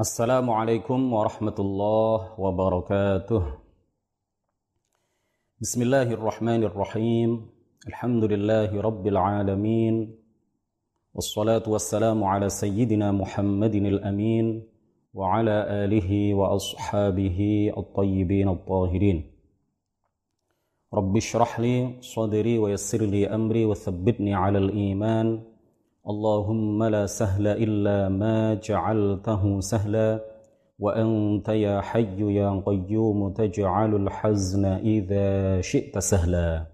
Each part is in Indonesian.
السلام عليكم ورحمة الله وبركاته بسم الله الرحمن الرحيم الحمد لله رب العالمين والصلاة والسلام على سيدنا محمد الأمين وعلى آله وأصحابه الطيبين الطاهرين رب اشرح لي صدري ويسر لي أمري وثبتني على الإيمان اللهم لا سهل إلا ما جعلته سهلا وأنت يا حي يا قيوم تجعل الحزن إذا شئت سهلا.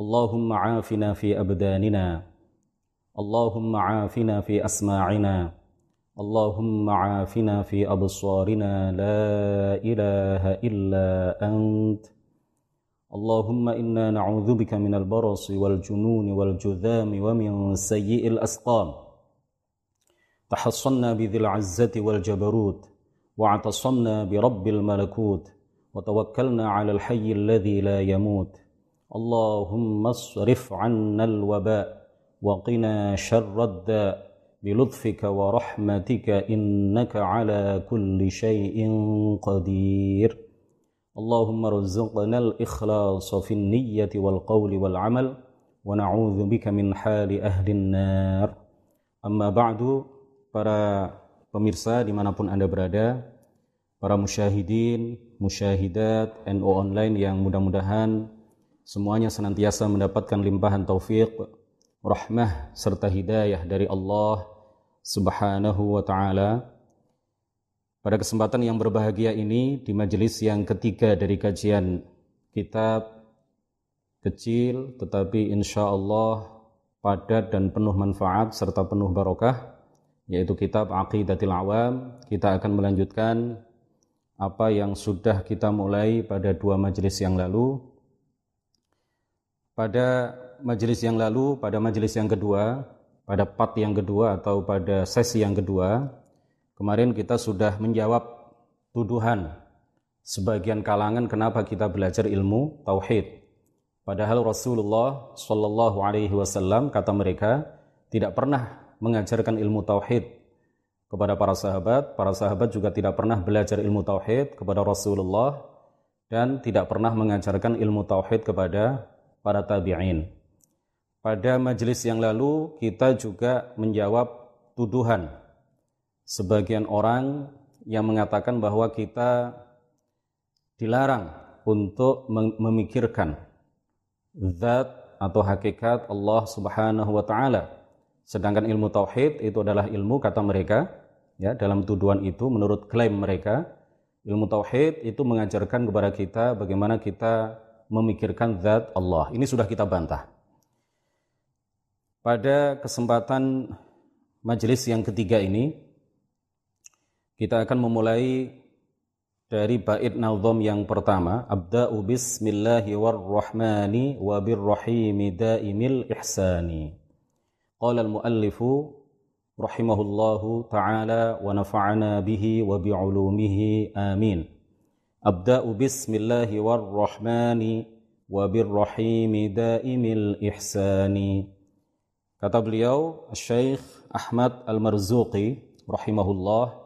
اللهم عافنا في أبداننا اللهم عافنا في أسماعنا اللهم عافنا في أبصارنا لا إله إلا أنت. اللهم إنا نعوذ بك من البرص والجنون والجذام ومن سيء الأسقام. تحصنا بذي العزة والجبروت واعتصمنا برب الملكوت وتوكلنا على الحي الذي لا يموت. اللهم اصرف عنا الوباء وقنا شر الداء بلطفك ورحمتك إنك على كل شيء قدير. اللهم ارزقنا الإخلاص في النية والقول والعمل ونعوذ بك من حال أهل النار أما بعد para pemirsa dimanapun Anda berada, para musyahidin, musyahidat, NU online yang mudah-mudahan semuanya senantiasa mendapatkan limpahan taufik, rahmah, serta hidayah dari Allah subhanahu wa ta'ala. Pada kesempatan yang berbahagia ini, di majelis yang ketiga dari kajian kitab kecil, tetapi insya Allah padat dan penuh manfaat serta penuh barokah, yaitu kitab Aqidatil Awam. Kita akan melanjutkan apa yang sudah kita mulai pada dua majelis yang lalu. Pada majelis yang lalu, pada majelis yang kedua, pada part yang kedua atau pada sesi yang kedua, kemarin kita sudah menjawab tuduhan sebagian kalangan kenapa kita belajar ilmu tauhid. Padahal Rasulullah Shallallahu Alaihi Wasallam kata mereka tidak pernah mengajarkan ilmu tauhid kepada para sahabat. Para sahabat juga tidak pernah belajar ilmu tauhid kepada Rasulullah dan tidak pernah mengajarkan ilmu tauhid kepada para tabi'in. Pada majelis yang lalu kita juga menjawab tuduhan sebagian orang yang mengatakan bahwa kita dilarang untuk memikirkan zat atau hakikat Allah Subhanahu wa taala. Sedangkan ilmu tauhid itu adalah ilmu kata mereka ya dalam tuduhan itu menurut klaim mereka ilmu tauhid itu mengajarkan kepada kita bagaimana kita memikirkan zat Allah. Ini sudah kita bantah. Pada kesempatan majelis yang ketiga ini kita akan memulai dari bait nazam yang pertama. Abda'u bismillahi warrahmani wa birrahimi daimil ihsani. Qala al muallifu rahimahullahu taala wa nafa'ana bihi wa bi'ulumihi amin. Abda'u bismillahi warrahmani wa birrahimi daimil ihsani. Kata beliau Syekh Ahmad Al-Marzuqi rahimahullah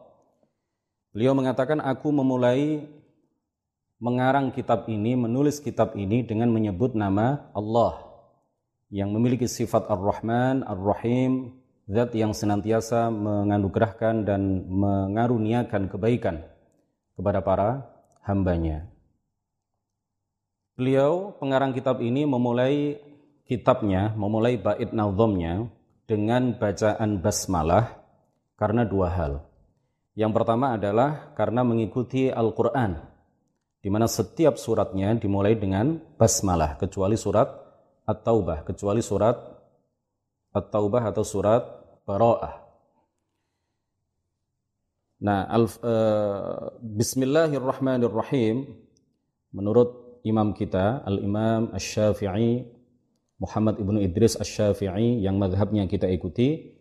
Beliau mengatakan, aku memulai mengarang kitab ini, menulis kitab ini dengan menyebut nama Allah yang memiliki sifat Ar-Rahman, Ar-Rahim, zat yang senantiasa menganugerahkan dan mengaruniakan kebaikan kepada para hambanya. Beliau, pengarang kitab ini memulai kitabnya, memulai bait nazomnya dengan bacaan basmalah karena dua hal. Yang pertama adalah karena mengikuti Al-Quran, di mana setiap suratnya dimulai dengan basmalah, kecuali surat At-Taubah, kecuali surat At-Taubah atau surat Bara'ah. Nah, uh, Bismillahirrahmanirrahim, menurut imam kita, Al-Imam Ash-Syafi'i, Muhammad ibnu Idris Ash-Syafi'i, yang madhabnya kita ikuti,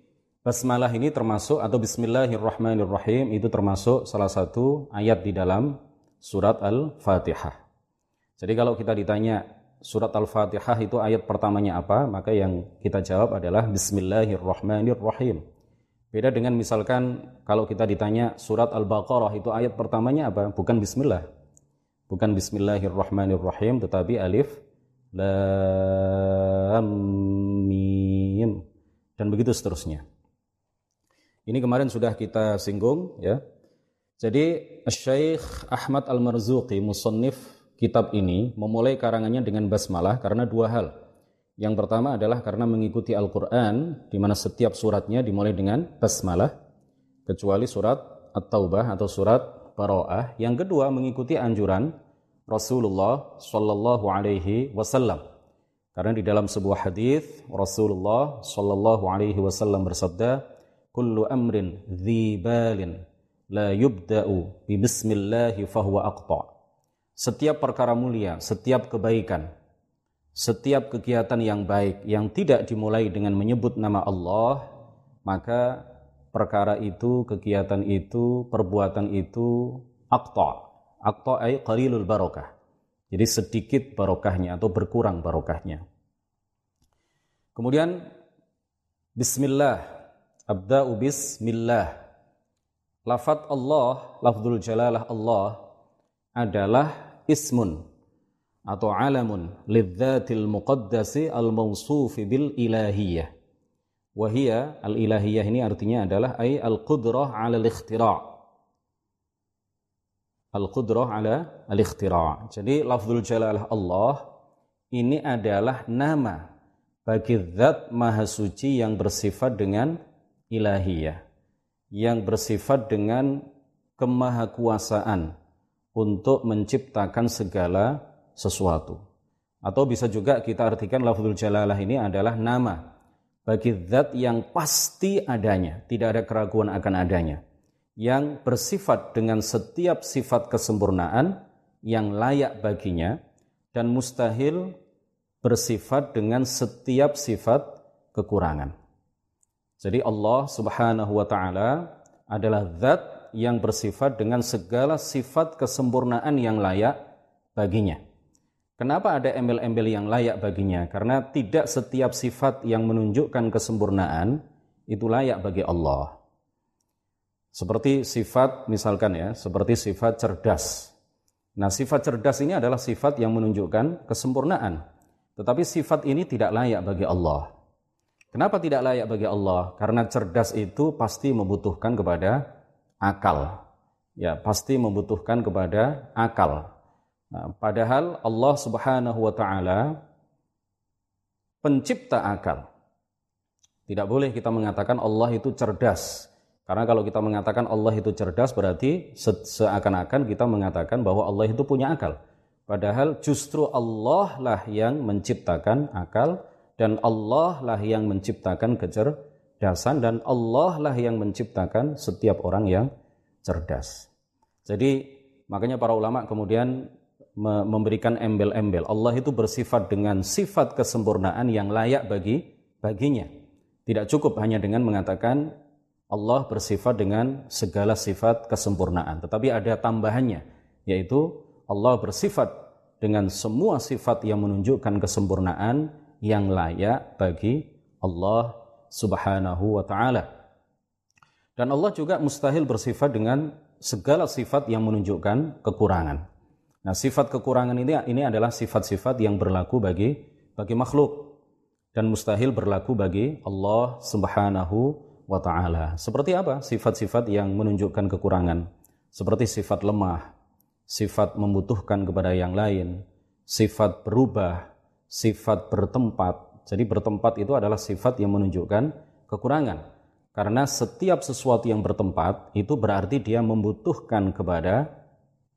Basmalah ini termasuk atau Bismillahirrahmanirrahim itu termasuk salah satu ayat di dalam surat Al-Fatihah. Jadi kalau kita ditanya surat Al-Fatihah itu ayat pertamanya apa, maka yang kita jawab adalah Bismillahirrahmanirrahim. Beda dengan misalkan kalau kita ditanya surat Al-Baqarah itu ayat pertamanya apa? Bukan bismillah. Bukan bismillahirrahmanirrahim tetapi alif lam mim dan begitu seterusnya. Ini kemarin sudah kita singgung ya. Jadi Syekh Ahmad Al-Marzuqi musannif kitab ini memulai karangannya dengan basmalah karena dua hal. Yang pertama adalah karena mengikuti Al-Quran, di mana setiap suratnya dimulai dengan basmalah, kecuali surat At-Taubah atau surat Baro'ah. Yang kedua, mengikuti anjuran Rasulullah Shallallahu Alaihi Wasallam. Karena di dalam sebuah hadis Rasulullah Shallallahu Alaihi Wasallam bersabda, "Kullu amrin dzibalin la yubda'u bi bismillahi fahuwa aqta." Setiap perkara mulia, setiap kebaikan, setiap kegiatan yang baik yang tidak dimulai dengan menyebut nama Allah, maka perkara itu, kegiatan itu, perbuatan itu akta. Akta ay qalilul barokah. Jadi sedikit barokahnya atau berkurang barokahnya. Kemudian bismillah, abda'u bismillah. Lafat Allah, lafzul jalalah Allah adalah ismun atau alamun lidzatil muqaddasi al-mawsufi bil ilahiyah. Wahia al-ilahiyah ini artinya adalah ay al-qudrah ala al-ikhtira' al-qudrah ala al-ikhtira' jadi lafzul jalalah Allah ini adalah nama bagi zat maha suci yang bersifat dengan ilahiyah yang bersifat dengan kemahakuasaan untuk menciptakan segala sesuatu. Atau bisa juga kita artikan lafzul jalalah ini adalah nama bagi zat yang pasti adanya, tidak ada keraguan akan adanya, yang bersifat dengan setiap sifat kesempurnaan yang layak baginya dan mustahil bersifat dengan setiap sifat kekurangan. Jadi Allah Subhanahu wa taala adalah zat yang bersifat dengan segala sifat kesempurnaan yang layak baginya. Kenapa ada embel-embel yang layak baginya? Karena tidak setiap sifat yang menunjukkan kesempurnaan itu layak bagi Allah. Seperti sifat misalkan ya, seperti sifat cerdas. Nah, sifat cerdas ini adalah sifat yang menunjukkan kesempurnaan. Tetapi sifat ini tidak layak bagi Allah. Kenapa tidak layak bagi Allah? Karena cerdas itu pasti membutuhkan kepada akal. Ya, pasti membutuhkan kepada akal. Nah, padahal Allah Subhanahu wa taala pencipta akal. Tidak boleh kita mengatakan Allah itu cerdas. Karena kalau kita mengatakan Allah itu cerdas berarti seakan-akan kita mengatakan bahwa Allah itu punya akal. Padahal justru Allah lah yang menciptakan akal dan Allah lah yang menciptakan kecerdasan dan Allah lah yang menciptakan setiap orang yang cerdas. Jadi makanya para ulama kemudian memberikan embel-embel. Allah itu bersifat dengan sifat kesempurnaan yang layak bagi baginya. Tidak cukup hanya dengan mengatakan Allah bersifat dengan segala sifat kesempurnaan, tetapi ada tambahannya, yaitu Allah bersifat dengan semua sifat yang menunjukkan kesempurnaan yang layak bagi Allah Subhanahu wa taala. Dan Allah juga mustahil bersifat dengan segala sifat yang menunjukkan kekurangan. Nah, sifat kekurangan ini ini adalah sifat-sifat yang berlaku bagi bagi makhluk dan mustahil berlaku bagi Allah Subhanahu wa taala. Seperti apa sifat-sifat yang menunjukkan kekurangan? Seperti sifat lemah, sifat membutuhkan kepada yang lain, sifat berubah, sifat bertempat. Jadi bertempat itu adalah sifat yang menunjukkan kekurangan. Karena setiap sesuatu yang bertempat itu berarti dia membutuhkan kepada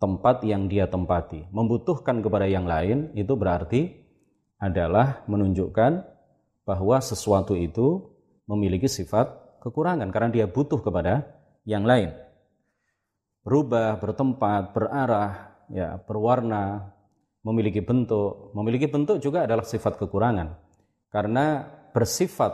tempat yang dia tempati. Membutuhkan kepada yang lain itu berarti adalah menunjukkan bahwa sesuatu itu memiliki sifat kekurangan karena dia butuh kepada yang lain. Berubah, bertempat, berarah, ya, berwarna, memiliki bentuk. Memiliki bentuk juga adalah sifat kekurangan. Karena bersifat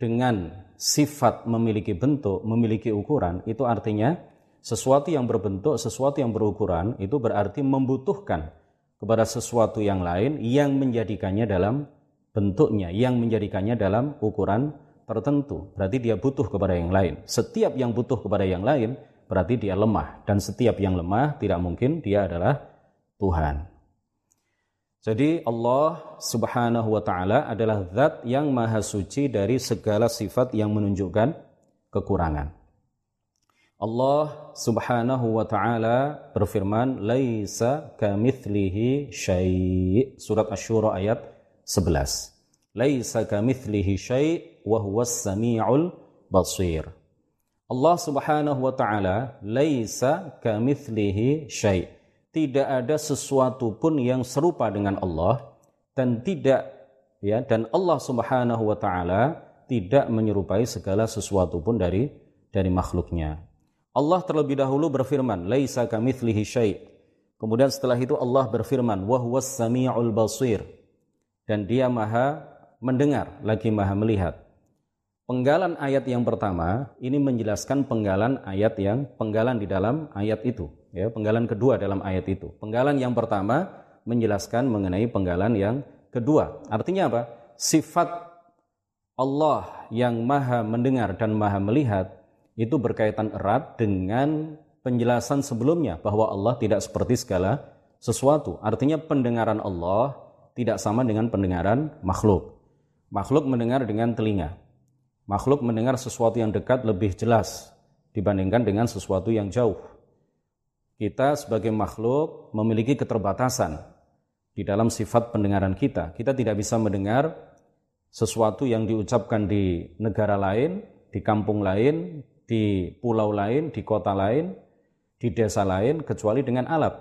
dengan sifat memiliki bentuk, memiliki ukuran, itu artinya sesuatu yang berbentuk, sesuatu yang berukuran itu berarti membutuhkan kepada sesuatu yang lain yang menjadikannya dalam bentuknya, yang menjadikannya dalam ukuran tertentu, berarti dia butuh kepada yang lain. Setiap yang butuh kepada yang lain, berarti dia lemah. Dan setiap yang lemah, tidak mungkin dia adalah Tuhan. Jadi Allah subhanahu wa ta'ala adalah zat yang maha suci dari segala sifat yang menunjukkan kekurangan. Allah subhanahu wa ta'ala berfirman, Laisa kamithlihi syai' Surat Ash-Shura ayat 11. Laisa kamithlihi syai' wa huwas sami'ul basir. Allah Subhanahu wa taala laisa kamithlihi syai'. Tidak ada sesuatu pun yang serupa dengan Allah dan tidak ya dan Allah Subhanahu wa taala tidak menyerupai segala sesuatu pun dari dari makhluknya. Allah terlebih dahulu berfirman, "Laisa kamitslihi syai'." Kemudian setelah itu Allah berfirman, "Wa huwas samiul basir." Dan Dia Maha mendengar, lagi maha melihat. Penggalan ayat yang pertama ini menjelaskan penggalan ayat yang penggalan di dalam ayat itu, ya, penggalan kedua dalam ayat itu. Penggalan yang pertama menjelaskan mengenai penggalan yang kedua. Artinya apa? Sifat Allah yang maha mendengar dan maha melihat itu berkaitan erat dengan penjelasan sebelumnya bahwa Allah tidak seperti segala sesuatu. Artinya pendengaran Allah tidak sama dengan pendengaran makhluk. Makhluk mendengar dengan telinga. Makhluk mendengar sesuatu yang dekat lebih jelas dibandingkan dengan sesuatu yang jauh. Kita sebagai makhluk memiliki keterbatasan di dalam sifat pendengaran kita. Kita tidak bisa mendengar sesuatu yang diucapkan di negara lain, di kampung lain, di pulau lain, di kota lain, di desa lain kecuali dengan alat.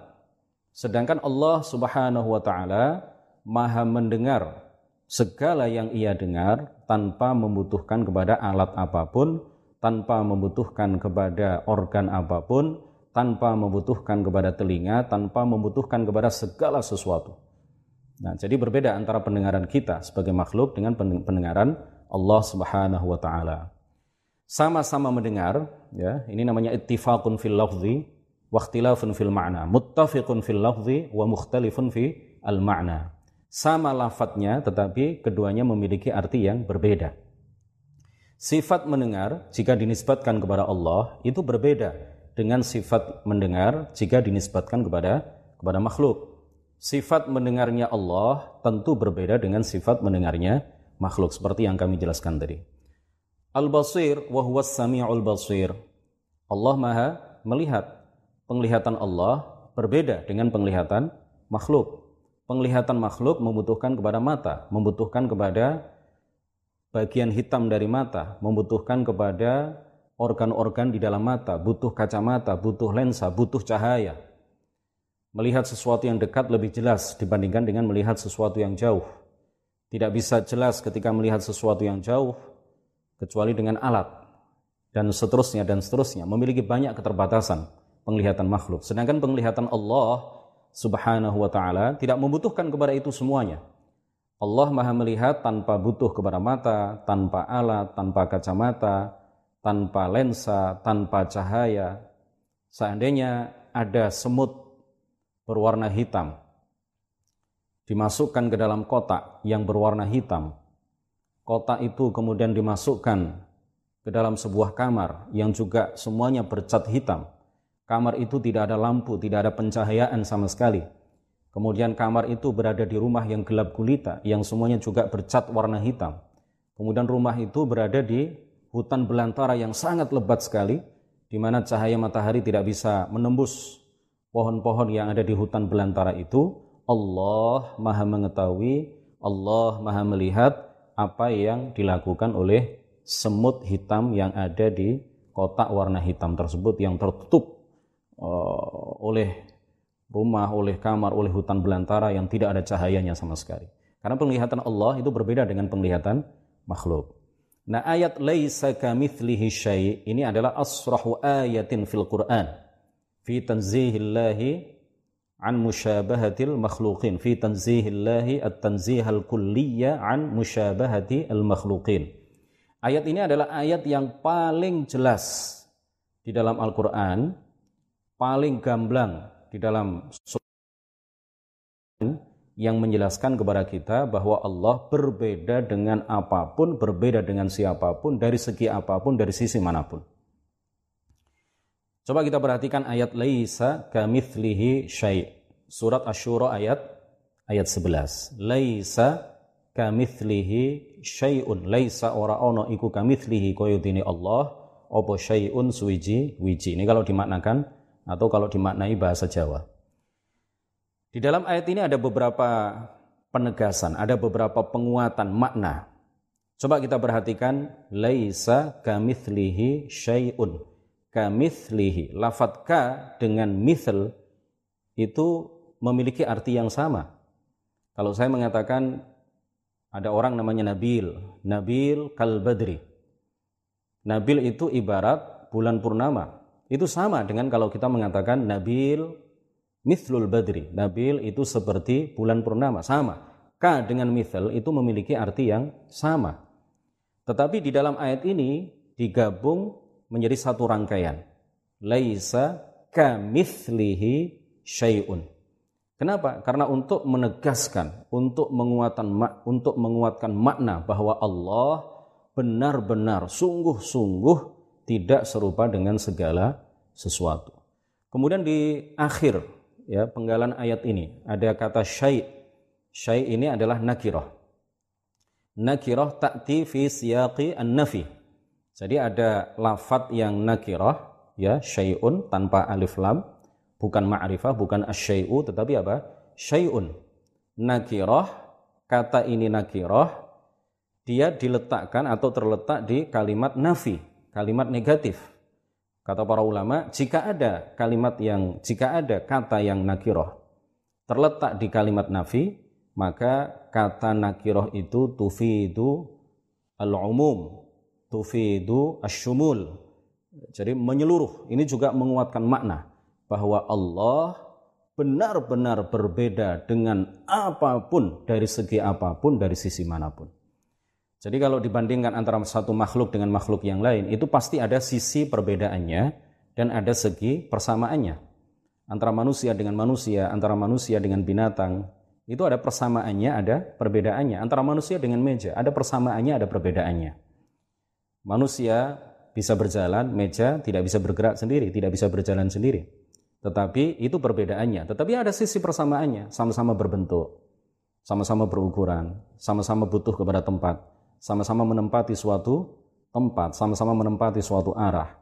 Sedangkan Allah Subhanahu wa taala Maha mendengar segala yang ia dengar tanpa membutuhkan kepada alat apa pun, tanpa membutuhkan kepada organ apa pun, tanpa membutuhkan kepada telinga, tanpa membutuhkan kepada segala sesuatu. Nah, jadi berbeda antara pendengaran kita sebagai makhluk dengan pendengaran Allah Subhanahu wa taala. Sama-sama mendengar, ya, ini namanya ittifaqun fil lafzi wa ikhtilafun fil ma'na, muttafiqun fil lafzi wa mukhtalifun fi al ma'na sama lafadznya tetapi keduanya memiliki arti yang berbeda. Sifat mendengar jika dinisbatkan kepada Allah itu berbeda dengan sifat mendengar jika dinisbatkan kepada kepada makhluk. Sifat mendengarnya Allah tentu berbeda dengan sifat mendengarnya makhluk seperti yang kami jelaskan tadi. Al-Basir wa huwas Sami'ul Basir. Allah Maha melihat. Penglihatan Allah berbeda dengan penglihatan makhluk penglihatan makhluk membutuhkan kepada mata, membutuhkan kepada bagian hitam dari mata, membutuhkan kepada organ-organ di dalam mata, butuh kacamata, butuh lensa, butuh cahaya. Melihat sesuatu yang dekat lebih jelas dibandingkan dengan melihat sesuatu yang jauh. Tidak bisa jelas ketika melihat sesuatu yang jauh kecuali dengan alat dan seterusnya dan seterusnya memiliki banyak keterbatasan penglihatan makhluk. Sedangkan penglihatan Allah Subhanahu wa taala tidak membutuhkan kepada itu semuanya. Allah Maha melihat tanpa butuh kepada mata, tanpa alat, tanpa kacamata, tanpa lensa, tanpa cahaya. Seandainya ada semut berwarna hitam dimasukkan ke dalam kotak yang berwarna hitam. Kotak itu kemudian dimasukkan ke dalam sebuah kamar yang juga semuanya bercat hitam Kamar itu tidak ada lampu, tidak ada pencahayaan sama sekali. Kemudian kamar itu berada di rumah yang gelap gulita, yang semuanya juga bercat warna hitam. Kemudian rumah itu berada di hutan belantara yang sangat lebat sekali, di mana cahaya matahari tidak bisa menembus pohon-pohon yang ada di hutan belantara itu. Allah maha mengetahui, Allah maha melihat apa yang dilakukan oleh semut hitam yang ada di kotak warna hitam tersebut yang tertutup uh, oleh rumah, oleh kamar, oleh hutan belantara yang tidak ada cahayanya sama sekali. Karena penglihatan Allah itu berbeda dengan penglihatan makhluk. Nah, ayat laisa kamitslihi syai. Ini adalah asrahu ayatin fil Quran. Fi tanzihillahi an musyabahatil makhluqin. Fi tanzihillahi at-tanzihal kulliyya an musyabahati al makhluqin. Ayat ini adalah ayat yang paling jelas di dalam Al-Qur'an paling gamblang di dalam yang menjelaskan kepada kita bahwa Allah berbeda dengan apa pun, berbeda dengan siapa pun, dari segi apa pun, dari sisi mana pun. Coba kita perhatikan ayat laisa kamitslihi syai. Surat Asy-Syura ayat ayat 11. Laisa kamitslihi syai'un. Laisa ora ono iku kamitslihi koyudini Allah opo syai'un suwiji wiji. Ini kalau dimaknakan atau kalau dimaknai bahasa Jawa. Di dalam ayat ini ada beberapa penegasan, ada beberapa penguatan makna. Coba kita perhatikan laisa kamitslihi syai'un. Kamitslihi, lafat ka dengan mithl itu memiliki arti yang sama. Kalau saya mengatakan ada orang namanya Nabil, Nabil Kalbadri. Nabil itu ibarat bulan purnama. Itu sama dengan kalau kita mengatakan Nabil Mithlul Badri. Nabil itu seperti bulan purnama, sama. Ka dengan mithl itu memiliki arti yang sama. Tetapi di dalam ayat ini digabung menjadi satu rangkaian. Laisa kamithlihi syai'un. Kenapa? Karena untuk menegaskan, untuk menguatkan untuk menguatkan makna bahwa Allah benar-benar sungguh-sungguh tidak serupa dengan segala sesuatu. Kemudian di akhir ya penggalan ayat ini. Ada kata syai' syai' ini adalah nakirah. Nakirah ta'ti fi siyaqi an-nafi. Jadi ada lafat yang nakirah ya syai'un tanpa alif lam. Bukan ma'rifah bukan asyai'u tetapi apa? Syai'un. Nakirah kata ini nakirah dia diletakkan atau terletak di kalimat nafi kalimat negatif Kata para ulama, jika ada kalimat yang jika ada kata yang nakiroh terletak di kalimat nafi, maka kata nakiroh itu tufidu al-umum, tufidu asyumul. Jadi menyeluruh. Ini juga menguatkan makna bahwa Allah benar-benar berbeda dengan apa pun dari segi apa pun dari sisi mana pun. Jadi kalau dibandingkan antara satu makhluk dengan makhluk yang lain, itu pasti ada sisi perbedaannya dan ada segi persamaannya. Antara manusia dengan manusia, antara manusia dengan binatang, itu ada persamaannya, ada perbedaannya. Antara manusia dengan meja, ada persamaannya, ada perbedaannya. Manusia bisa berjalan, meja tidak bisa bergerak sendiri, tidak bisa berjalan sendiri. Tetapi itu perbedaannya. Tetapi ada sisi persamaannya, sama-sama berbentuk, sama-sama berukuran, sama-sama butuh kepada tempat sama-sama menempati suatu tempat, sama-sama menempati suatu arah.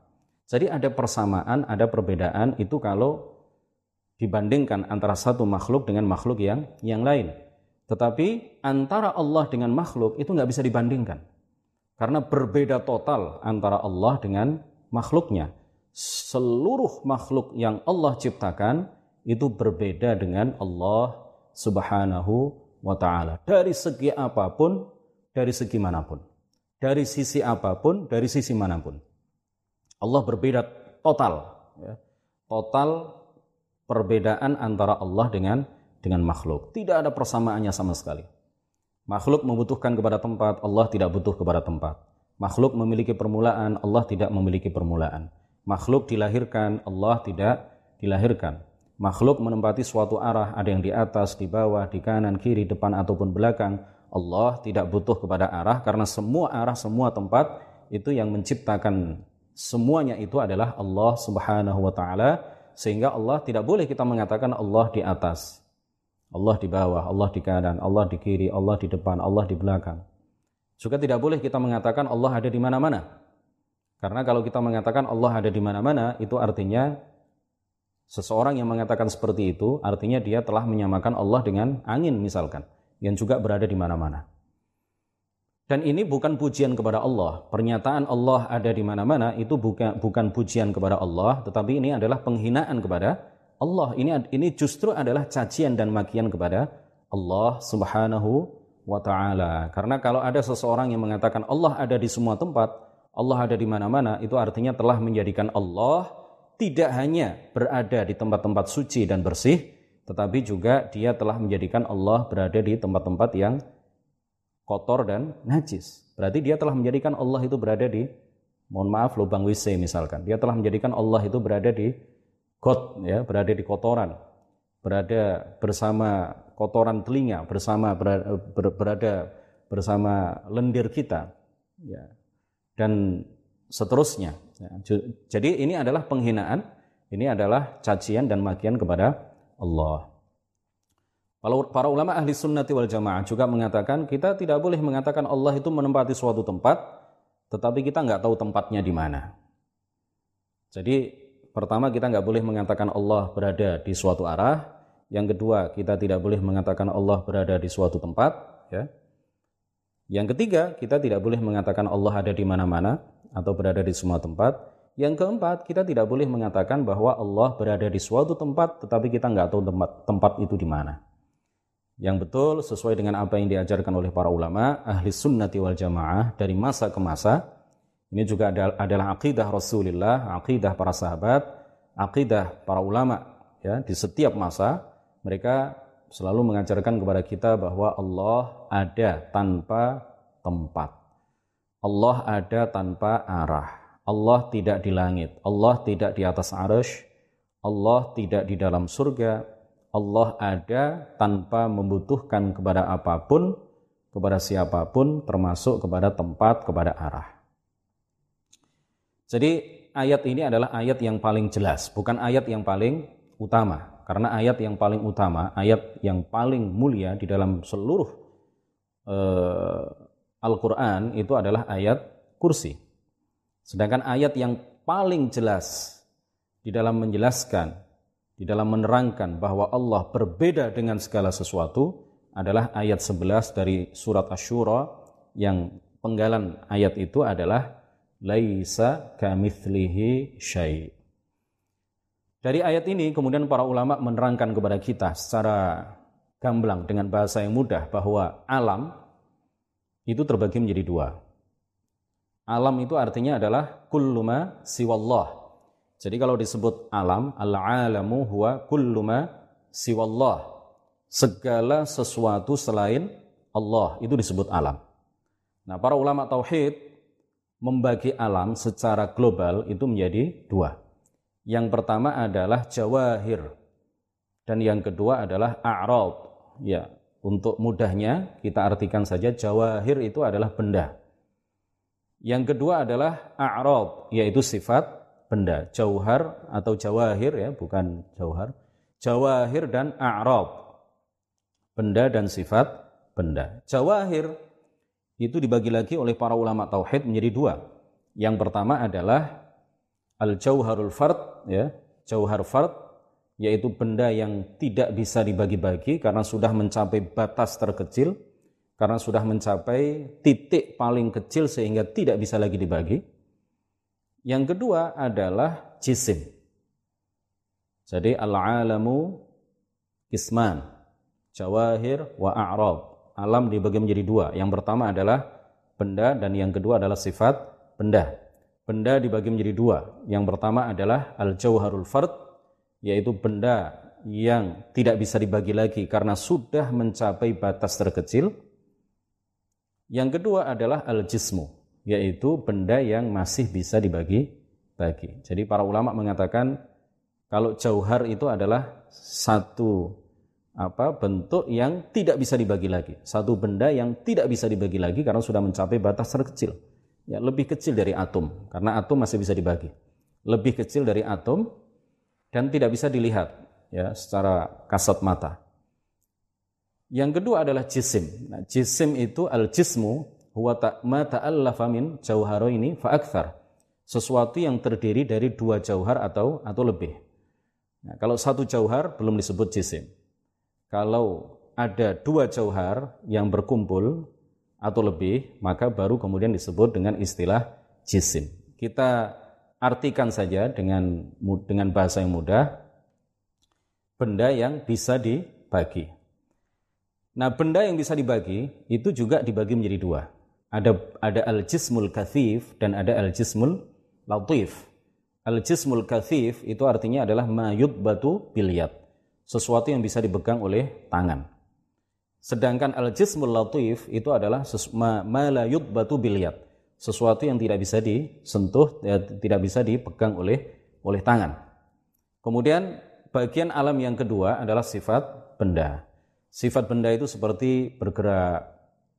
Jadi ada persamaan, ada perbedaan itu kalau dibandingkan antara satu makhluk dengan makhluk yang yang lain. Tetapi antara Allah dengan makhluk itu nggak bisa dibandingkan. Karena berbeda total antara Allah dengan makhluknya. Seluruh makhluk yang Allah ciptakan itu berbeda dengan Allah Subhanahu wa taala. Dari segi apa pun dari segi mana pun. Dari sisi apa pun, dari sisi mana pun. Allah berbeda total. Ya. Total perbedaan antara Allah dengan dengan makhluk. Tidak ada persamaannya sama sekali. Makhluk membutuhkan kepada tempat, Allah tidak butuh kepada tempat. Makhluk memiliki permulaan, Allah tidak memiliki permulaan. Makhluk dilahirkan, Allah tidak dilahirkan. Makhluk menempati suatu arah, ada yang di atas, di bawah, di kanan, kiri, depan ataupun belakang. Allah tidak butuh kepada arah karena semua arah, semua tempat itu yang menciptakan semuanya itu adalah Allah Subhanahu wa taala sehingga Allah tidak boleh kita mengatakan Allah di atas. Allah di bawah, Allah di kanan, Allah di kiri, Allah di depan, Allah di belakang. Juga tidak boleh kita mengatakan Allah ada di mana-mana. Karena kalau kita mengatakan Allah ada di mana-mana, itu artinya seseorang yang mengatakan seperti itu, artinya dia telah menyamakan Allah dengan angin misalkan yang juga berada di mana-mana. Dan ini bukan pujian kepada Allah. Pernyataan Allah ada di mana-mana itu bukan bukan pujian kepada Allah, tetapi ini adalah penghinaan kepada Allah. Ini ini justru adalah cacian dan makian kepada Allah Subhanahu wa taala. Karena kalau ada seseorang yang mengatakan Allah ada di semua tempat, Allah ada di mana-mana, itu artinya telah menjadikan Allah tidak hanya berada di tempat-tempat suci dan bersih, tetapi juga dia telah menjadikan Allah berada di tempat-tempat yang kotor dan najis. Berarti dia telah menjadikan Allah itu berada di mohon maaf lubang WC misalkan. Dia telah menjadikan Allah itu berada di got ya, berada di kotoran. Berada bersama kotoran telinga, bersama berada, berada bersama lendir kita, ya, dan seterusnya. Ya, jadi ini adalah penghinaan, ini adalah cacian dan makian kepada Allah. Para ulama ahli sunnati wal jamaah juga mengatakan kita tidak boleh mengatakan Allah itu menempati suatu tempat, tetapi kita nggak tahu tempatnya di mana. Jadi pertama kita nggak boleh mengatakan Allah berada di suatu arah. Yang kedua kita tidak boleh mengatakan Allah berada di suatu tempat. Ya. Yang ketiga kita tidak boleh mengatakan Allah ada di mana-mana atau berada di semua tempat. Yang keempat, kita tidak boleh mengatakan bahwa Allah berada di suatu tempat, tetapi kita nggak tahu tempat tempat itu di mana. Yang betul sesuai dengan apa yang diajarkan oleh para ulama ahli sunnati wal jamaah dari masa ke masa ini juga adalah akidah Rasulullah akidah para sahabat akidah para ulama ya di setiap masa mereka selalu mengajarkan kepada kita bahwa Allah ada tanpa tempat. Allah ada tanpa arah Allah tidak di langit Allah tidak di atas arsh Allah tidak di dalam surga Allah ada tanpa membutuhkan kepada apa pun, kepada siapa pun, termasuk kepada tempat, kepada arah. Jadi ayat ini adalah ayat yang paling jelas, bukan ayat yang paling utama. Karena ayat yang paling utama, ayat yang paling mulia di dalam seluruh uh, Al-Quran itu adalah ayat kursi. Sedangkan ayat yang paling jelas di dalam menjelaskan di dalam menerangkan bahwa Allah berbeda dengan segala sesuatu adalah ayat 11 dari surat Asy-Syura yang penggalan ayat itu adalah laisa kamitslihi syai. Dari ayat ini kemudian para ulama menerangkan kepada kita secara gamblang dengan bahasa yang mudah bahwa alam itu terbagi menjadi dua. Alam itu artinya adalah kulluma siwallah jadi kalau disebut alam, al-alamu huwa kullu ma siwallah. Segala sesuatu selain Allah itu disebut alam. Nah, para ulama tauhid membagi alam secara global itu menjadi dua. Yang pertama adalah jawahir dan yang kedua adalah a'rad. Ya, untuk mudahnya kita artikan saja jawahir itu adalah benda. Yang kedua adalah a'rad yaitu sifat benda. Jauhar atau jawahir ya, bukan jauhar. Jawahir dan a'rab. Benda dan sifat benda. Jawahir itu dibagi lagi oleh para ulama tauhid menjadi dua. Yang pertama adalah al-jauharul fard ya, jauhar fard yaitu benda yang tidak bisa dibagi-bagi karena sudah mencapai batas terkecil, karena sudah mencapai titik paling kecil sehingga tidak bisa lagi dibagi. Yang kedua adalah jisim. Jadi al-alamu kisman, jawahir wa a'rab. Alam dibagi menjadi dua. Yang pertama adalah benda dan yang kedua adalah sifat benda. Benda dibagi menjadi dua. Yang pertama adalah al-jauharul fard, yaitu benda yang tidak bisa dibagi lagi karena sudah mencapai batas terkecil. Yang kedua adalah al-jismu, yaitu benda yang masih bisa dibagi-bagi. Jadi para ulama mengatakan kalau jauhar itu adalah satu apa bentuk yang tidak bisa dibagi lagi, satu benda yang tidak bisa dibagi lagi karena sudah mencapai batas terkecil. Ya, lebih kecil dari atom karena atom masih bisa dibagi. Lebih kecil dari atom dan tidak bisa dilihat ya secara kasat mata. Yang kedua adalah jisim. Nah, jisim itu al-jismu huwa ma ta'allafa min jauharaini fa akthar. Sesuatu yang terdiri dari dua jauhar atau atau lebih. Nah, kalau satu jauhar belum disebut jisim. Kalau ada dua jauhar yang berkumpul atau lebih, maka baru kemudian disebut dengan istilah jisim. Kita artikan saja dengan dengan bahasa yang mudah benda yang bisa dibagi. Nah, benda yang bisa dibagi itu juga dibagi menjadi dua. Ada ada al-jismul kathif dan ada al-jismul latif. Al-jismul kathif itu artinya adalah mayud batu biliat. Sesuatu yang bisa dipegang oleh tangan. Sedangkan al-jismul latif itu adalah ma, ma la batu biliat. Sesuatu yang tidak bisa disentuh, ya, tidak bisa dipegang oleh oleh tangan. Kemudian bagian alam yang kedua adalah sifat benda. Sifat benda itu seperti bergerak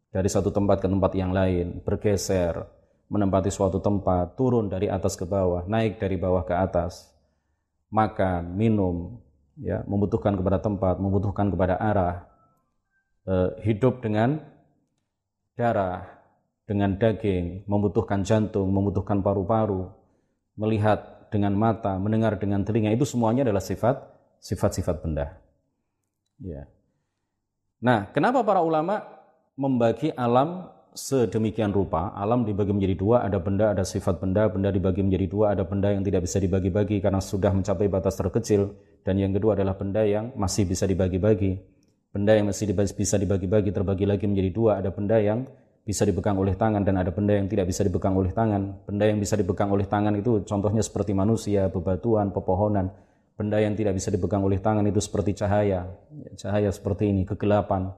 dari satu tempat ke tempat yang lain, bergeser, menempati suatu tempat, turun dari atas ke bawah, naik dari bawah ke atas, makan, minum, ya, membutuhkan kepada tempat, membutuhkan kepada arah, eh, hidup dengan darah, dengan daging, membutuhkan jantung, membutuhkan paru-paru, melihat dengan mata, mendengar dengan telinga, itu semuanya adalah sifat sifat-sifat benda. Ya. Nah, kenapa para ulama membagi alam sedemikian rupa, alam dibagi menjadi dua, ada benda, ada sifat benda, benda dibagi menjadi dua, ada benda yang tidak bisa dibagi-bagi karena sudah mencapai batas terkecil, dan yang kedua adalah benda yang masih bisa dibagi-bagi. Benda yang masih bisa dibagi-bagi terbagi lagi menjadi dua, ada benda yang bisa dipegang oleh tangan dan ada benda yang tidak bisa dipegang oleh tangan. Benda yang bisa dipegang oleh tangan itu contohnya seperti manusia, bebatuan, pepohonan. Benda yang tidak bisa dipegang oleh tangan itu seperti cahaya, cahaya seperti ini, kegelapan,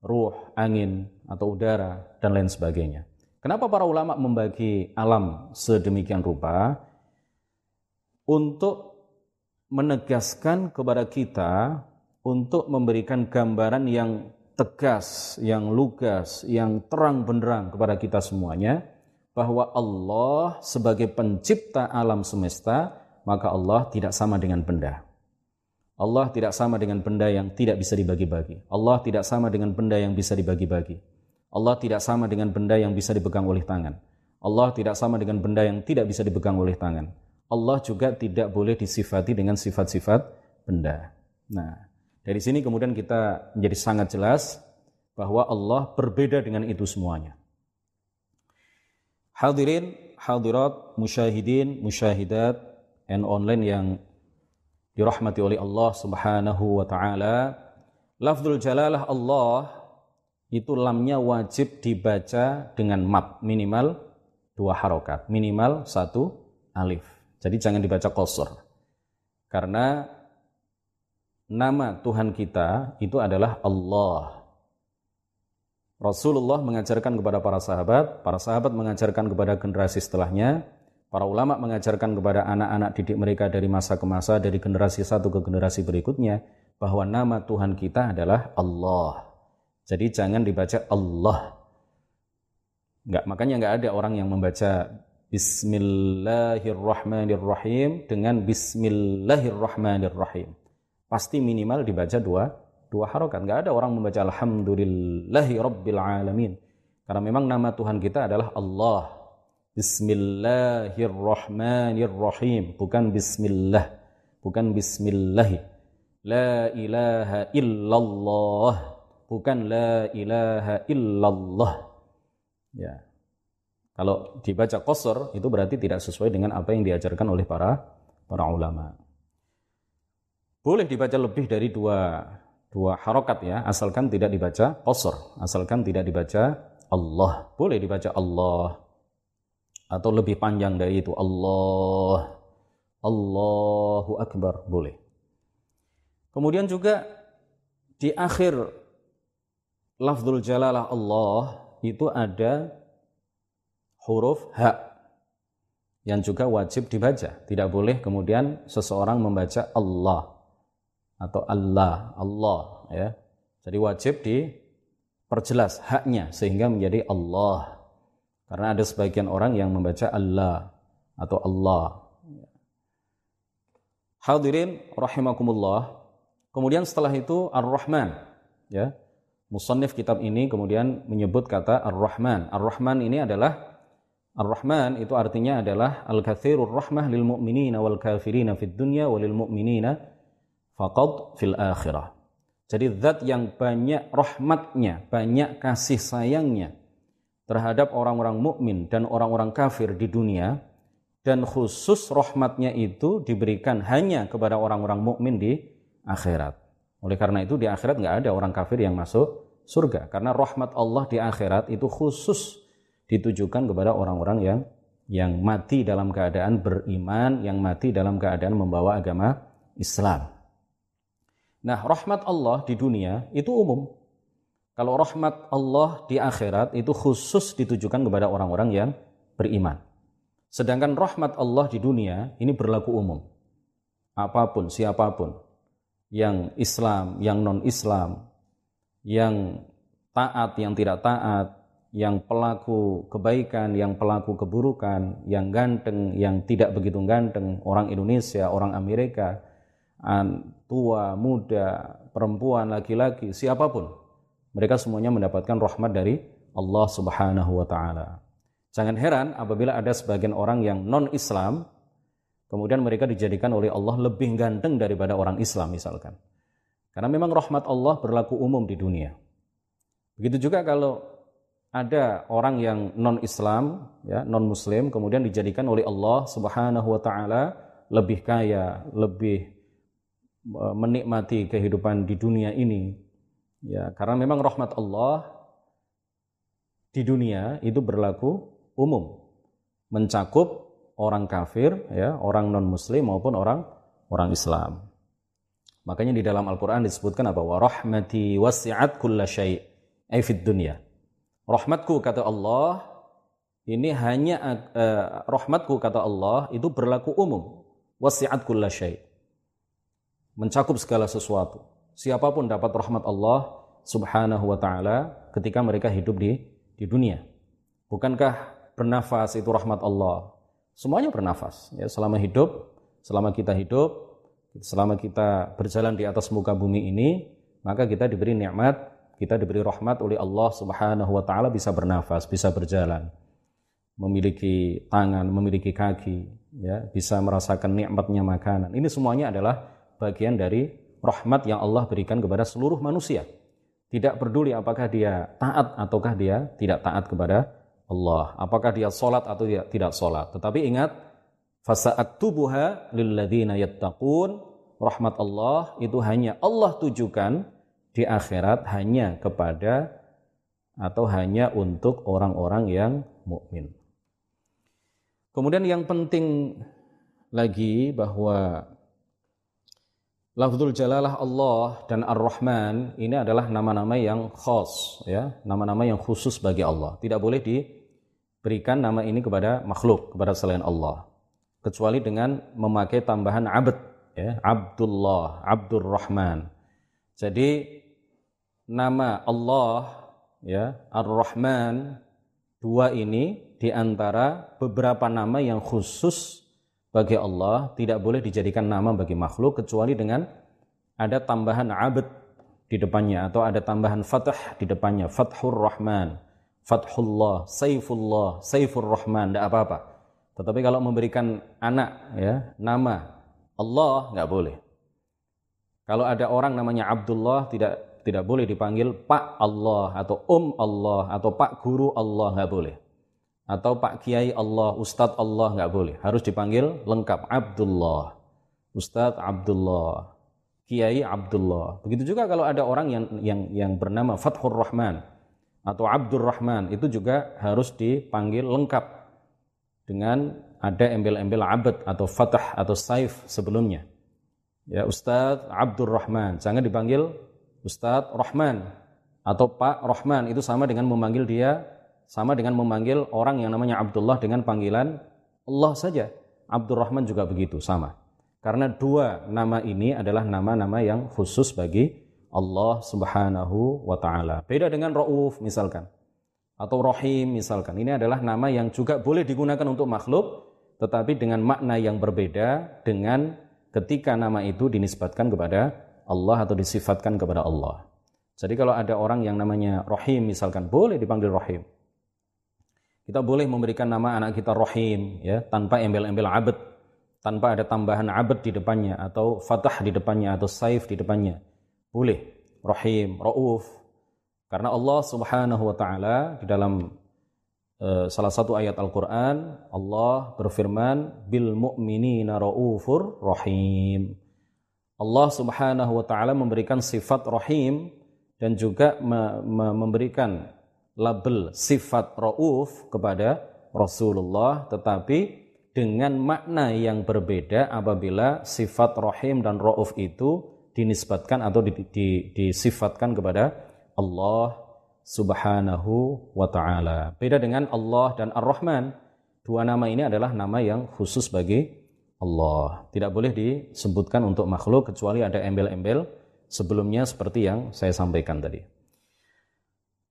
ruh, angin, atau udara, dan lain sebagainya. Kenapa para ulama membagi alam sedemikian rupa? Untuk menegaskan kepada kita untuk memberikan gambaran yang tegas, yang lugas, yang terang benderang kepada kita semuanya bahwa Allah sebagai pencipta alam semesta, maka Allah tidak sama dengan benda. Allah tidak sama dengan benda yang tidak bisa dibagi-bagi. Allah tidak sama dengan benda yang bisa dibagi-bagi. Allah tidak sama dengan benda yang bisa dipegang oleh tangan. Allah tidak sama dengan benda yang tidak bisa dipegang oleh tangan. Allah juga tidak boleh disifati dengan sifat-sifat benda. Nah, dari sini kemudian kita menjadi sangat jelas bahwa Allah berbeda dengan itu semuanya. Hadirin, hadirat, musyahidin, musyahidat, and online yang dirahmati oleh Allah Subhanahu wa taala. Lafzul jalalah Allah itu lamnya wajib dibaca dengan mat minimal dua harokat, minimal satu alif. Jadi jangan dibaca kosor. Karena nama Tuhan kita itu adalah Allah. Rasulullah mengajarkan kepada para sahabat, para sahabat mengajarkan kepada generasi setelahnya, Para ulama mengajarkan kepada anak-anak didik mereka dari masa ke masa, dari generasi satu ke generasi berikutnya, bahwa nama Tuhan kita adalah Allah. Jadi jangan dibaca Allah. Enggak, makanya enggak ada orang yang membaca Bismillahirrahmanirrahim dengan Bismillahirrahmanirrahim. Pasti minimal dibaca dua dua harokat. Enggak ada orang membaca Alhamdulillahi Rabbil. Karena memang nama Tuhan kita adalah Allah. Bismillahirrahmanirrahim. Bukan bismillah. Bukan bismillah. La ilaha illallah. Bukan la ilaha illallah. Ya. Kalau dibaca qasr itu berarti tidak sesuai dengan apa yang diajarkan oleh para para ulama. Boleh dibaca lebih dari dua dua harokat ya asalkan tidak dibaca qasr asalkan tidak dibaca Allah. Boleh dibaca Allah atau lebih panjang dari itu Allah Allahu Akbar boleh kemudian juga di akhir lafzul jalalah Allah itu ada huruf H yang juga wajib dibaca. Tidak boleh kemudian seseorang membaca Allah atau Allah, Allah ya. Jadi wajib diperjelas haknya sehingga menjadi Allah. Karena ada sebagian orang yang membaca Allah atau Allah. Hadirin rahimakumullah. Kemudian setelah itu Ar-Rahman, ya. Musannif kitab ini kemudian menyebut kata Ar-Rahman. Ar-Rahman ini adalah Ar-Rahman itu artinya adalah al-katsirur rahmah lil mu'minina wal kafirina fid dunya walil mu'minina faqad fil akhirah. Jadi zat yang banyak rahmatnya, banyak kasih sayangnya terhadap orang-orang mukmin dan orang-orang kafir di dunia dan khusus rahmatnya itu diberikan hanya kepada orang-orang mukmin di akhirat. Oleh karena itu di akhirat nggak ada orang kafir yang masuk surga karena rahmat Allah di akhirat itu khusus ditujukan kepada orang-orang yang yang mati dalam keadaan beriman, yang mati dalam keadaan membawa agama Islam. Nah, rahmat Allah di dunia itu umum, kalau rahmat Allah di akhirat itu khusus ditujukan kepada orang-orang yang beriman. Sedangkan rahmat Allah di dunia ini berlaku umum. Apa pun, siapa pun. Yang Islam, yang non-Islam, yang taat, yang tidak taat, yang pelaku kebaikan, yang pelaku keburukan, yang ganteng, yang tidak begitu ganteng, orang Indonesia, orang Amerika, tua, muda, perempuan, laki-laki, siapa pun. Mereka semuanya mendapatkan rahmat dari Allah Subhanahu wa taala. Jangan heran apabila ada sebagian orang yang non-Islam kemudian mereka dijadikan oleh Allah lebih ganteng daripada orang Islam misalkan. Karena memang rahmat Allah berlaku umum di dunia. Begitu juga kalau ada orang yang non Islam, ya, non Muslim, kemudian dijadikan oleh Allah Subhanahu Wa Taala lebih kaya, lebih e, menikmati kehidupan di dunia ini, ya, karena memang rahmat Allah di dunia itu berlaku umum, mencakup orang kafir, ya, orang non Muslim maupun orang orang Islam. Makanya di dalam Al-Quran disebutkan apa? Wa rahmati wasi'at kulla syai' dunya Rahmatku kata Allah ini hanya uh, rahmatku kata Allah itu berlaku umum. Wasi'at kulla syai. Mencakup segala sesuatu. Siapa pun dapat rahmat Allah Subhanahu wa taala ketika mereka hidup di di dunia. Bukankah bernafas itu rahmat Allah? Semuanya bernafas ya selama hidup, selama kita hidup, selama kita berjalan di atas muka bumi ini, maka kita diberi nikmat kita diberi rahmat oleh Allah Subhanahu wa taala bisa bernafas, bisa berjalan, memiliki tangan, memiliki kaki, ya, bisa merasakan nikmatnya makanan. Ini semuanya adalah bagian dari rahmat yang Allah berikan kepada seluruh manusia. Tidak peduli apakah dia taat ataukah dia tidak taat kepada Allah, apakah dia sholat atau dia tidak sholat. Tetapi ingat, fasa'aktubuha lilladzina yattaqun, rahmat Allah itu hanya Allah tujukan di akhirat hanya kepada atau hanya untuk orang-orang yang mukmin. Kemudian yang penting lagi bahwa Lafzul Jalalah Allah dan Ar-Rahman ini adalah nama-nama yang khas ya, nama-nama yang khusus bagi Allah. Tidak boleh diberikan nama ini kepada makhluk, kepada selain Allah. Kecuali dengan memakai tambahan abd ya, Abdullah, Abdur Rahman. Jadi nama Allah ya Ar-Rahman dua ini di antara beberapa nama yang khusus bagi Allah tidak boleh dijadikan nama bagi makhluk kecuali dengan ada tambahan abad di depannya atau ada tambahan fathah di depannya. Fathur Rahman Fathullah Saifullah Saifur Rahman tidak apa-apa. Tetapi kalau memberikan anak ya nama Allah nggak boleh. Kalau ada orang namanya Abdullah tidak tidak boleh dipanggil Pak Allah atau Om Allah atau Pak Guru Allah nggak boleh atau Pak Kiai Allah, Ustadz Allah nggak boleh. Harus dipanggil lengkap Abdullah, Ustadz Abdullah, Kiai Abdullah. Begitu juga kalau ada orang yang yang yang bernama Fathur Rahman atau Abdul Rahman itu juga harus dipanggil lengkap dengan ada embel-embel abad atau fatah atau saif sebelumnya. Ya Ustadz Abdul Rahman, jangan dipanggil Ustadz Rahman atau Pak Rahman itu sama dengan memanggil dia sama dengan memanggil orang yang namanya Abdullah dengan panggilan Allah saja. Abdul Rahman juga begitu sama. Karena dua nama ini adalah nama-nama yang khusus bagi Allah Subhanahu wa taala. Beda dengan Rauf misalkan atau Rahim misalkan. Ini adalah nama yang juga boleh digunakan untuk makhluk tetapi dengan makna yang berbeda dengan ketika nama itu dinisbatkan kepada Allah atau disifatkan kepada Allah. Jadi kalau ada orang yang namanya Rahim misalkan boleh dipanggil Rahim. Kita boleh memberikan nama anak kita Rahim ya tanpa embel-embel abad, tanpa ada tambahan abad di depannya atau fatah di depannya atau saif di depannya. Boleh Rahim, Rauf. Karena Allah Subhanahu wa taala di dalam uh, salah satu ayat Al-Qur'an Allah berfirman bil mu'minina raufur rahim. Allah Subhanahu wa taala memberikan sifat rahim dan juga me me memberikan label sifat rauf kepada Rasulullah tetapi dengan makna yang berbeda apabila sifat rahim dan rauf itu dinisbatkan atau di, di, disifatkan kepada Allah Subhanahu wa taala. Beda dengan Allah dan Ar-Rahman. Dua nama ini adalah nama yang khusus bagi Allah. Tidak boleh disebutkan untuk makhluk kecuali ada embel-embel sebelumnya seperti yang saya sampaikan tadi.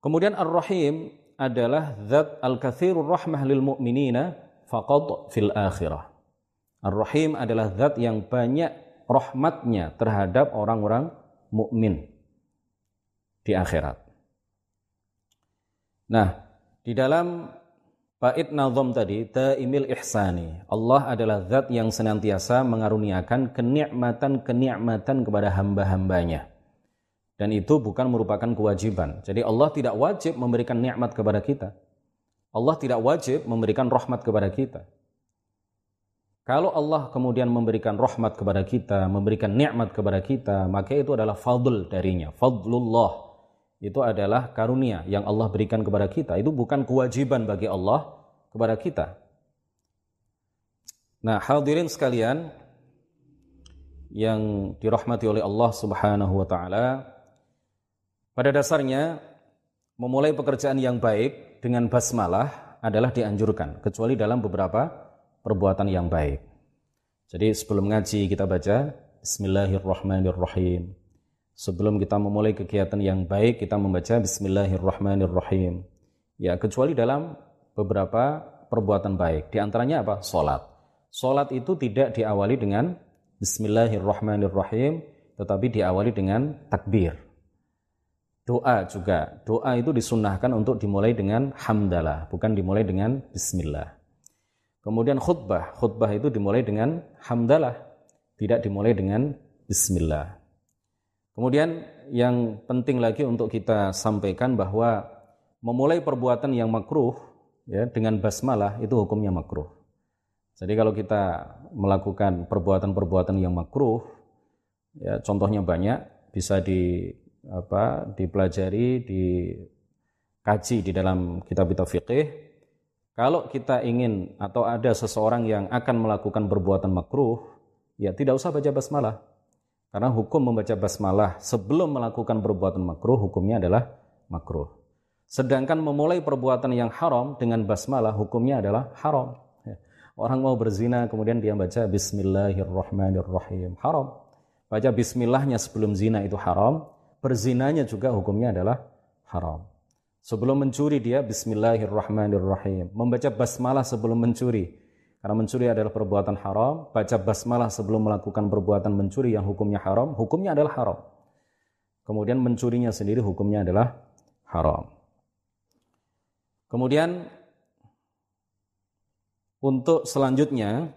Kemudian Ar-Rahim adalah zat al-kathirur rahmah lil mu'minina faqad fil akhirah. Ar-Rahim adalah zat yang banyak rahmatnya terhadap orang-orang mukmin di akhirat. Nah, di dalam bait nazam tadi, ta'imil ihsani. Allah adalah zat yang senantiasa mengaruniakan kenikmatan-kenikmatan kepada hamba-hambanya. Dan itu bukan merupakan kewajiban. Jadi Allah tidak wajib memberikan nikmat kepada kita. Allah tidak wajib memberikan rahmat kepada kita. Kalau Allah kemudian memberikan rahmat kepada kita, memberikan nikmat kepada kita, maka itu adalah fadl darinya. Fadlullah. Itu adalah karunia yang Allah berikan kepada kita. Itu bukan kewajiban bagi Allah kepada kita. Nah, hadirin sekalian yang dirahmati oleh Allah Subhanahu wa taala, pada dasarnya, memulai pekerjaan yang baik dengan basmalah adalah dianjurkan, kecuali dalam beberapa perbuatan yang baik. Jadi sebelum ngaji kita baca Bismillahirrahmanirrahim. Sebelum kita memulai kegiatan yang baik, kita membaca Bismillahirrahmanirrahim. Ya, kecuali dalam beberapa perbuatan baik. Di antaranya apa? Salat. Salat itu tidak diawali dengan Bismillahirrahmanirrahim, tetapi diawali dengan takbir. Doa juga. Doa itu disunahkan untuk dimulai dengan hamdalah, bukan dimulai dengan bismillah. Kemudian khutbah. Khutbah itu dimulai dengan hamdalah, tidak dimulai dengan bismillah. Kemudian yang penting lagi untuk kita sampaikan bahwa memulai perbuatan yang makruh ya dengan basmalah itu hukumnya makruh. Jadi kalau kita melakukan perbuatan-perbuatan yang makruh ya contohnya banyak bisa di apa dipelajari, dikaji di dalam kitab-kitab fikih. Kalau kita ingin atau ada seseorang yang akan melakukan perbuatan makruh, ya tidak usah baca basmalah. Karena hukum membaca basmalah sebelum melakukan perbuatan makruh, hukumnya adalah makruh. Sedangkan memulai perbuatan yang haram dengan basmalah, hukumnya adalah haram. Orang mau berzina, kemudian dia baca Bismillahirrahmanirrahim. Haram. Baca bismillahnya sebelum zina itu haram berzinanya juga hukumnya adalah haram. Sebelum mencuri dia bismillahirrahmanirrahim. Membaca basmalah sebelum mencuri. Karena mencuri adalah perbuatan haram, baca basmalah sebelum melakukan perbuatan mencuri yang hukumnya haram, hukumnya adalah haram. Kemudian mencurinya sendiri hukumnya adalah haram. Kemudian untuk selanjutnya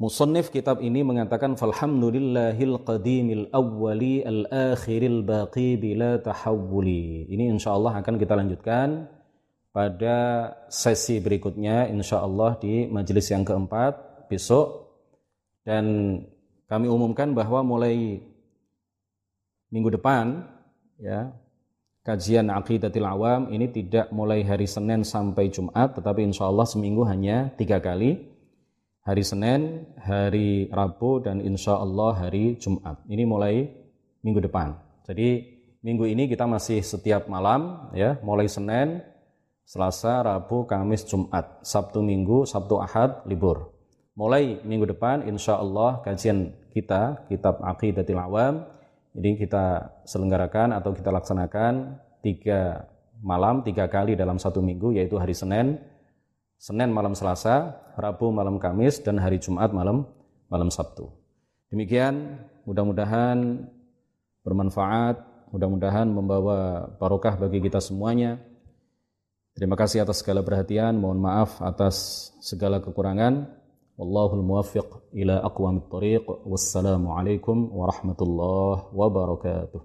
Musannif kitab ini mengatakan falhamdulillahil qadimil awwali al akhiril baqi bila tahawuli. Ini insyaallah akan kita lanjutkan pada sesi berikutnya insyaallah di majelis yang keempat besok dan kami umumkan bahwa mulai minggu depan ya kajian aqidatil awam ini tidak mulai hari Senin sampai Jumat tetapi insyaallah seminggu hanya tiga kali hari Senin, hari Rabu, dan insya Allah hari Jumat. Ini mulai minggu depan. Jadi minggu ini kita masih setiap malam, ya, mulai Senin, Selasa, Rabu, Kamis, Jumat, Sabtu, Minggu, Sabtu, Ahad, libur. Mulai minggu depan, insya Allah kajian kita, kitab Aqidatil Awam, ini kita selenggarakan atau kita laksanakan tiga malam, tiga kali dalam satu minggu, yaitu hari Senin, Senin malam Selasa, Rabu malam Kamis, dan hari Jumat malam malam Sabtu. Demikian, mudah-mudahan bermanfaat, mudah-mudahan membawa barokah bagi kita semuanya. Terima kasih atas segala perhatian, mohon maaf atas segala kekurangan. Wallahul muwaffiq ila aqwamit thariq. Wassalamualaikum warahmatullahi wabarakatuh.